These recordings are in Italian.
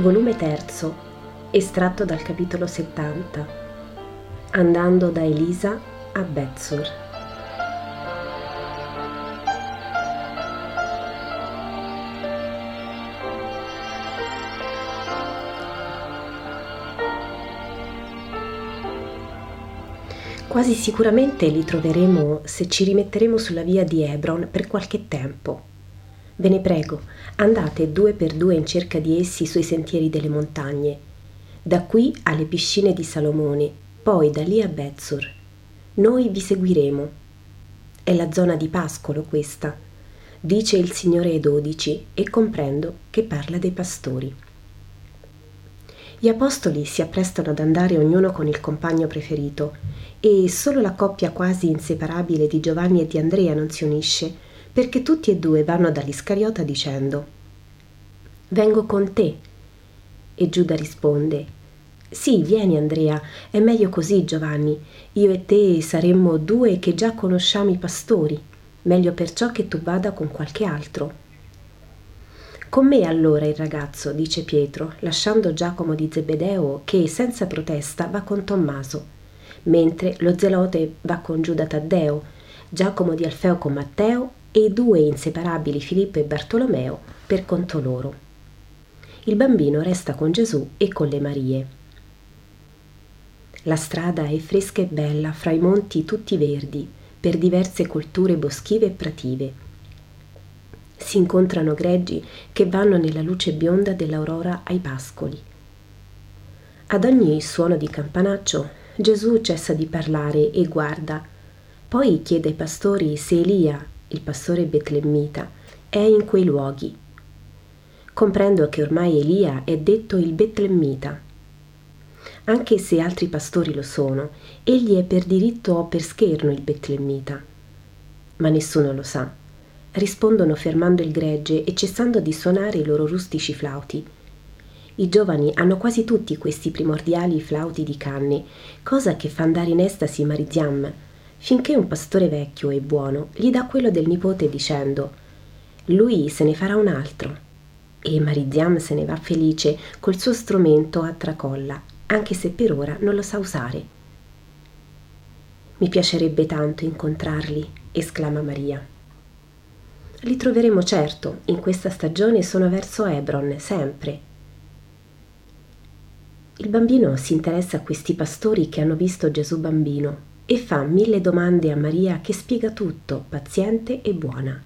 Volume 3, estratto dal capitolo 70. Andando da Elisa a Betsur. Quasi sicuramente li troveremo se ci rimetteremo sulla via di Hebron per qualche tempo. Ve ne prego, andate due per due in cerca di essi sui sentieri delle montagne, da qui alle piscine di Salomone, poi da lì a Bezzur. Noi vi seguiremo. È la zona di Pascolo questa, dice il Signore ai dodici e comprendo che parla dei pastori. Gli apostoli si apprestano ad andare ognuno con il compagno preferito e solo la coppia quasi inseparabile di Giovanni e di Andrea non si unisce perché tutti e due vanno dall'Iscariota dicendo Vengo con te. E Giuda risponde Sì, vieni Andrea, è meglio così Giovanni, io e te saremmo due che già conosciamo i pastori, meglio perciò che tu vada con qualche altro. Con me allora il ragazzo, dice Pietro, lasciando Giacomo di Zebedeo che senza protesta va con Tommaso, mentre lo zelote va con Giuda Taddeo, Giacomo di Alfeo con Matteo e i due inseparabili Filippo e Bartolomeo per conto loro. Il bambino resta con Gesù e con le Marie. La strada è fresca e bella fra i monti tutti verdi, per diverse colture boschive e prative. Si incontrano greggi che vanno nella luce bionda dell'aurora ai pascoli. Ad ogni suono di campanaccio Gesù cessa di parlare e guarda, poi chiede ai pastori se Elia, il pastore betlemmita, è in quei luoghi. Comprendo che ormai Elia è detto il betlemmita. Anche se altri pastori lo sono, egli è per diritto o per scherno il betlemmita. Ma nessuno lo sa. Rispondono fermando il gregge e cessando di suonare i loro rustici flauti. I giovani hanno quasi tutti questi primordiali flauti di canne, cosa che fa andare in estasi Mariziam, finché un pastore vecchio e buono gli dà quello del nipote dicendo lui se ne farà un altro e Mariziam se ne va felice col suo strumento a tracolla anche se per ora non lo sa usare. Mi piacerebbe tanto incontrarli esclama Maria. Li troveremo certo in questa stagione sono verso Hebron sempre il bambino si interessa a questi pastori che hanno visto Gesù bambino e fa mille domande a Maria che spiega tutto, paziente e buona.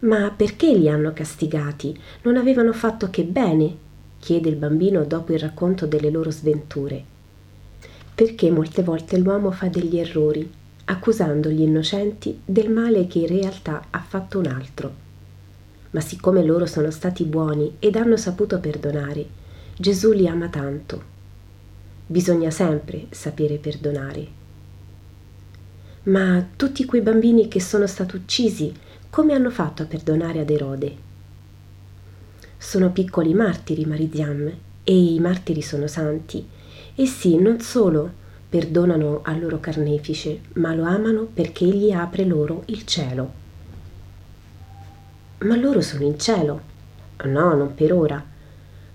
Ma perché li hanno castigati? Non avevano fatto che bene? chiede il bambino dopo il racconto delle loro sventure. Perché molte volte l'uomo fa degli errori, accusando gli innocenti del male che in realtà ha fatto un altro. Ma siccome loro sono stati buoni ed hanno saputo perdonare, Gesù li ama tanto Bisogna sempre sapere perdonare. Ma tutti quei bambini che sono stati uccisi, come hanno fatto a perdonare ad Erode? Sono piccoli martiri, Mariziam, e i martiri sono santi. Essi non solo perdonano al loro carnefice, ma lo amano perché egli apre loro il cielo. Ma loro sono in cielo. No, non per ora,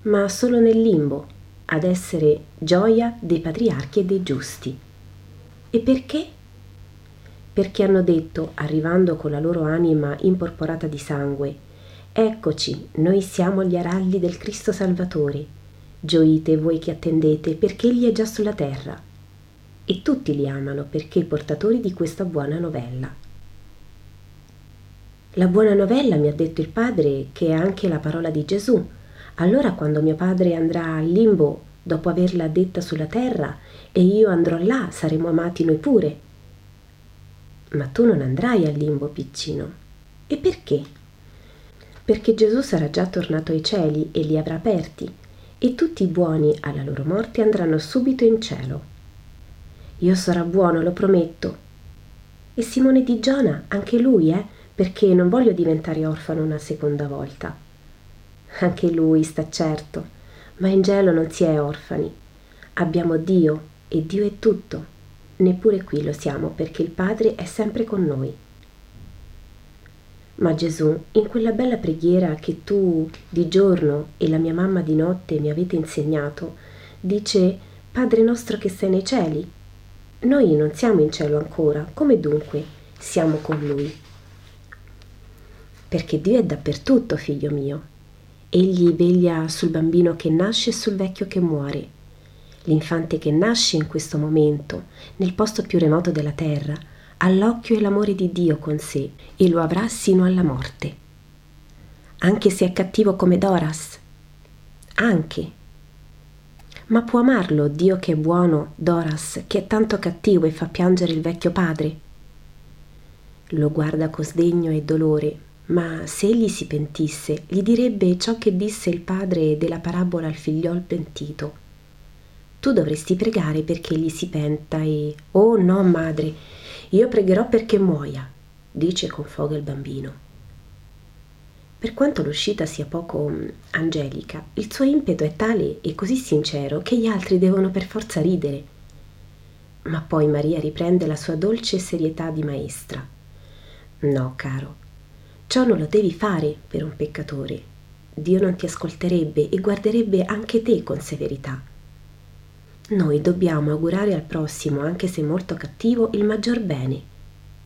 ma solo nel limbo, ad essere gioia dei patriarchi e dei giusti. E perché? Perché hanno detto, arrivando con la loro anima imporporata di sangue, Eccoci, noi siamo gli aralli del Cristo Salvatore. Gioite voi che attendete, perché Egli è già sulla terra. E tutti li amano perché portatori di questa buona novella. La buona novella, mi ha detto il padre, che è anche la parola di Gesù, allora quando mio padre andrà al limbo dopo averla detta sulla terra e io andrò là, saremo amati noi pure. Ma tu non andrai al limbo, piccino. E perché? Perché Gesù sarà già tornato ai cieli e li avrà aperti, e tutti i buoni alla loro morte andranno subito in cielo. Io sarò buono, lo prometto. E Simone di Giona, anche lui, eh? Perché non voglio diventare orfano una seconda volta. Anche lui sta certo, ma in cielo non si è orfani. Abbiamo Dio e Dio è tutto. Neppure qui lo siamo perché il Padre è sempre con noi. Ma Gesù, in quella bella preghiera che tu di giorno e la mia mamma di notte mi avete insegnato, dice Padre nostro che sei nei cieli. Noi non siamo in cielo ancora, come dunque siamo con Lui? Perché Dio è dappertutto, figlio mio. Egli veglia sul bambino che nasce e sul vecchio che muore. L'infante che nasce in questo momento, nel posto più remoto della terra, ha l'occhio e l'amore di Dio con sé e lo avrà sino alla morte. Anche se è cattivo come Doras? Anche. Ma può amarlo Dio che è buono, Doras, che è tanto cattivo e fa piangere il vecchio padre? Lo guarda con sdegno e dolore, ma se egli si pentisse, gli direbbe ciò che disse il padre della parabola al figliol pentito. Tu dovresti pregare perché egli si penta e... Oh no, madre, io pregherò perché muoia, dice con foga il bambino. Per quanto l'uscita sia poco mm, angelica, il suo impeto è tale e così sincero che gli altri devono per forza ridere. Ma poi Maria riprende la sua dolce serietà di maestra. No, caro, ciò non lo devi fare per un peccatore. Dio non ti ascolterebbe e guarderebbe anche te con severità. Noi dobbiamo augurare al prossimo, anche se molto cattivo, il maggior bene.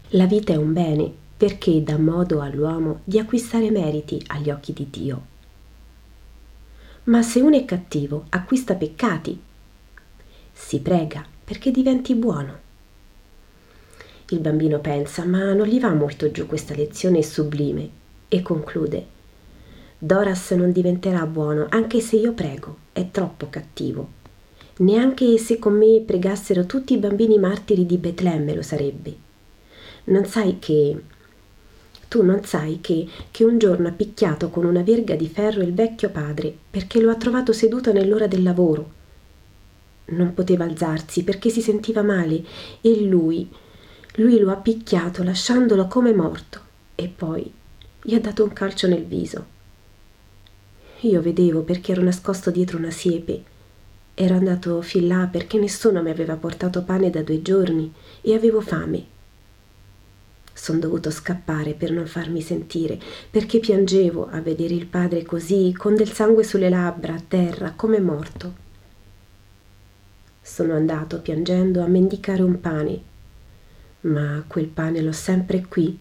La vita è un bene perché dà modo all'uomo di acquistare meriti agli occhi di Dio. Ma se uno è cattivo, acquista peccati. Si prega perché diventi buono. Il bambino pensa, ma non gli va molto giù questa lezione sublime e conclude. Doras non diventerà buono anche se io prego, è troppo cattivo neanche se con me pregassero tutti i bambini martiri di Betlemme lo sarebbe. Non sai che... Tu non sai che, che un giorno ha picchiato con una verga di ferro il vecchio padre perché lo ha trovato seduto nell'ora del lavoro. Non poteva alzarsi perché si sentiva male e lui, lui lo ha picchiato lasciandolo come morto e poi gli ha dato un calcio nel viso. Io vedevo perché ero nascosto dietro una siepe Ero andato fin là perché nessuno mi aveva portato pane da due giorni e avevo fame. Son dovuto scappare per non farmi sentire, perché piangevo a vedere il padre così, con del sangue sulle labbra, a terra, come morto. Sono andato piangendo a mendicare un pane, ma quel pane l'ho sempre qui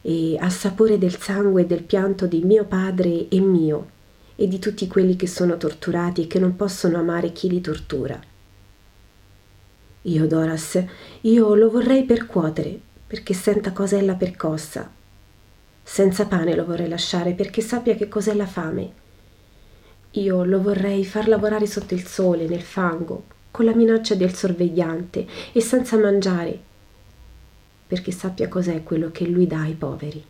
e ha sapore del sangue e del pianto di mio padre e mio e di tutti quelli che sono torturati e che non possono amare chi li tortura. Io, Doras, io lo vorrei percuotere perché senta cos'è la percossa. Senza pane lo vorrei lasciare perché sappia che cos'è la fame. Io lo vorrei far lavorare sotto il sole, nel fango, con la minaccia del sorvegliante e senza mangiare, perché sappia cos'è quello che lui dà ai poveri.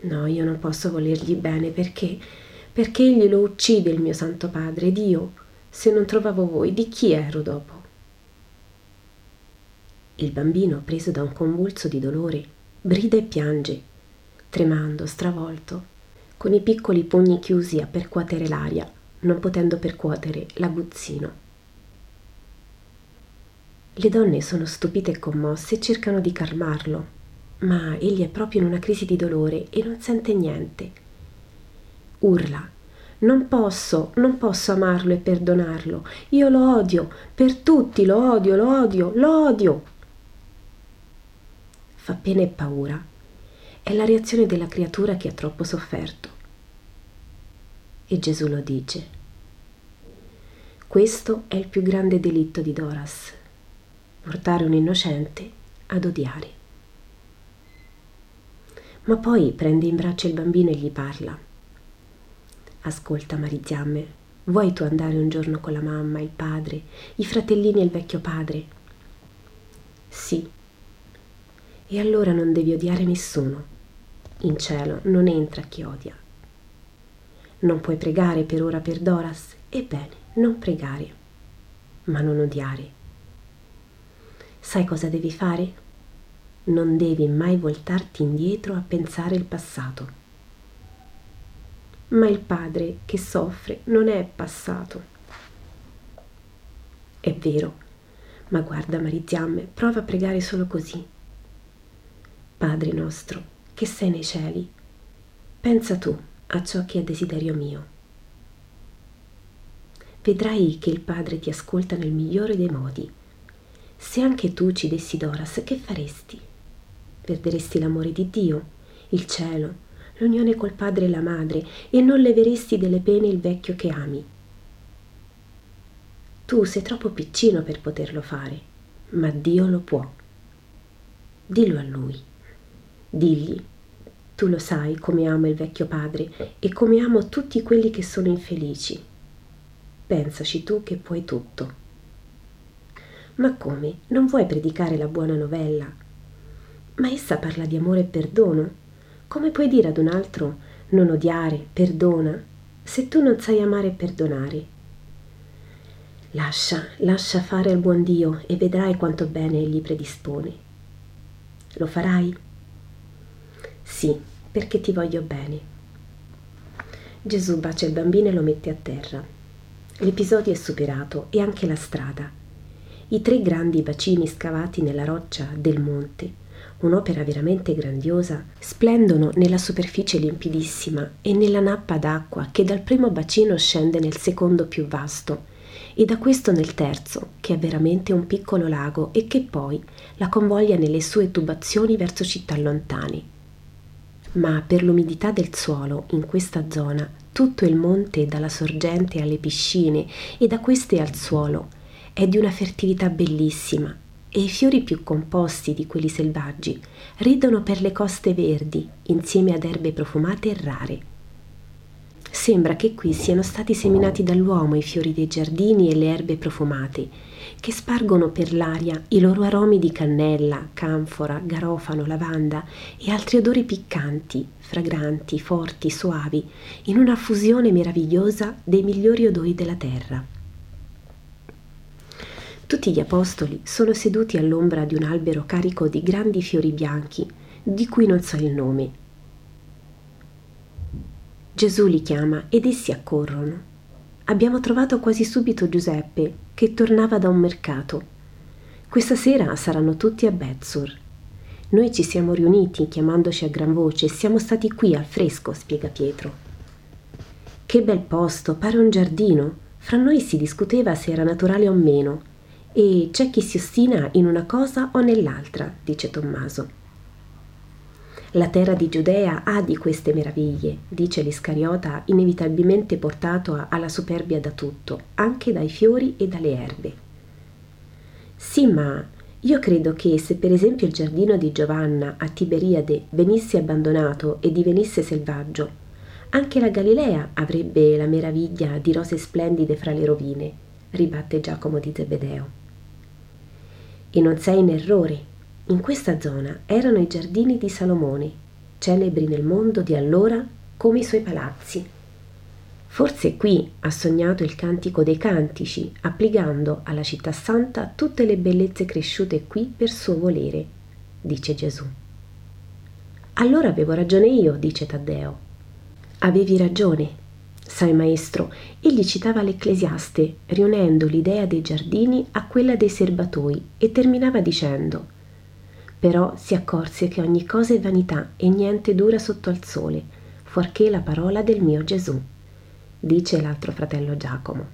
No, io non posso volergli bene perché, perché egli lo uccide il mio santo padre ed io, se non trovavo voi, di chi ero dopo? Il bambino, preso da un convulso di dolore, brida e piange, tremando, stravolto, con i piccoli pugni chiusi a percuotere l'aria, non potendo percuotere l'aguzzino. Le donne sono stupite e commosse e cercano di calmarlo, ma egli è proprio in una crisi di dolore e non sente niente. Urla. Non posso, non posso amarlo e perdonarlo. Io lo odio, per tutti lo odio, lo odio, lo odio. Fa pena e paura. È la reazione della creatura che ha troppo sofferto. E Gesù lo dice. Questo è il più grande delitto di Doras, portare un innocente ad odiare ma poi prende in braccio il bambino e gli parla. Ascolta, Mariziamme, vuoi tu andare un giorno con la mamma, il padre, i fratellini e il vecchio padre? Sì. E allora non devi odiare nessuno. In cielo non entra chi odia. Non puoi pregare per ora per Doras? Ebbene, non pregare, ma non odiare. Sai cosa devi fare? non devi mai voltarti indietro a pensare il passato. Ma il padre che soffre non è passato. È vero, ma guarda Mariziamme, prova a pregare solo così. Padre nostro, che sei nei cieli, pensa tu a ciò che è desiderio mio. Vedrai che il Padre ti ascolta nel migliore dei modi. Se anche tu ci dessi Doras, che faresti? Perderesti l'amore di Dio, il cielo, l'unione col Padre e la Madre, e non leveresti delle pene il vecchio che ami. Tu sei troppo piccino per poterlo fare, ma Dio lo può. Dillo a Lui. Digli, tu lo sai come amo il vecchio padre e come amo tutti quelli che sono infelici pensaci tu che puoi tutto. Ma come? Non vuoi predicare la buona novella? Ma essa parla di amore e perdono. Come puoi dire ad un altro non odiare, perdona, se tu non sai amare e perdonare? Lascia, lascia fare al buon Dio e vedrai quanto bene egli predispone. Lo farai? Sì, perché ti voglio bene. Gesù bacia il bambino e lo mette a terra. L'episodio è superato e anche la strada. I tre grandi bacini scavati nella roccia del monte, un'opera veramente grandiosa, splendono nella superficie limpidissima e nella nappa d'acqua che dal primo bacino scende nel secondo più vasto e da questo nel terzo, che è veramente un piccolo lago e che poi la convoglia nelle sue tubazioni verso città lontane. Ma per l'umidità del suolo in questa zona tutto il monte dalla sorgente alle piscine e da queste al suolo è di una fertilità bellissima e i fiori più composti di quelli selvaggi ridono per le coste verdi insieme ad erbe profumate e rare. Sembra che qui siano stati seminati dall'uomo i fiori dei giardini e le erbe profumate, che spargono per l'aria i loro aromi di cannella, canfora, garofano, lavanda e altri odori piccanti, fragranti, forti, suavi, in una fusione meravigliosa dei migliori odori della terra. Tutti gli apostoli sono seduti all'ombra di un albero carico di grandi fiori bianchi, di cui non so il nome. Gesù li chiama ed essi accorrono. Abbiamo trovato quasi subito Giuseppe, che tornava da un mercato. Questa sera saranno tutti a Bezzur. Noi ci siamo riuniti chiamandoci a gran voce siamo stati qui al fresco, spiega Pietro. Che bel posto, pare un giardino. Fra noi si discuteva se era naturale o meno. E c'è chi si ostina in una cosa o nell'altra, dice Tommaso. La terra di Giudea ha di queste meraviglie, dice l'Iscariota, inevitabilmente portato alla superbia da tutto, anche dai fiori e dalle erbe. Sì, ma io credo che se per esempio il giardino di Giovanna a Tiberiade venisse abbandonato e divenisse selvaggio, anche la Galilea avrebbe la meraviglia di rose splendide fra le rovine, ribatte Giacomo di Zebedeo. E non sei in errore. In questa zona erano i giardini di Salomone, celebri nel mondo di allora come i suoi palazzi. Forse qui ha sognato il cantico dei cantici, applicando alla città santa tutte le bellezze cresciute qui per suo volere, dice Gesù. Allora avevo ragione io, dice Taddeo. Avevi ragione, sai maestro, egli citava l'Ecclesiaste, riunendo l'idea dei giardini a quella dei serbatoi e terminava dicendo però si accorse che ogni cosa è vanità e niente dura sotto al sole, fuorché la parola del mio Gesù dice l'altro fratello Giacomo.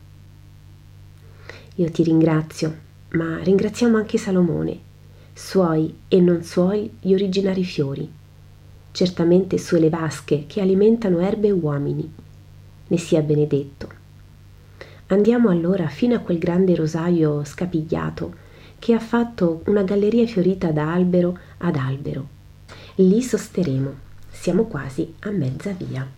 Io ti ringrazio, ma ringraziamo anche Salomone, suoi e non suoi gli originari fiori, certamente sue le vasche che alimentano erbe e uomini. Ne sia benedetto. Andiamo allora fino a quel grande rosaio scapigliato che ha fatto una galleria fiorita da albero ad albero. Lì sosteremo. Siamo quasi a mezza via.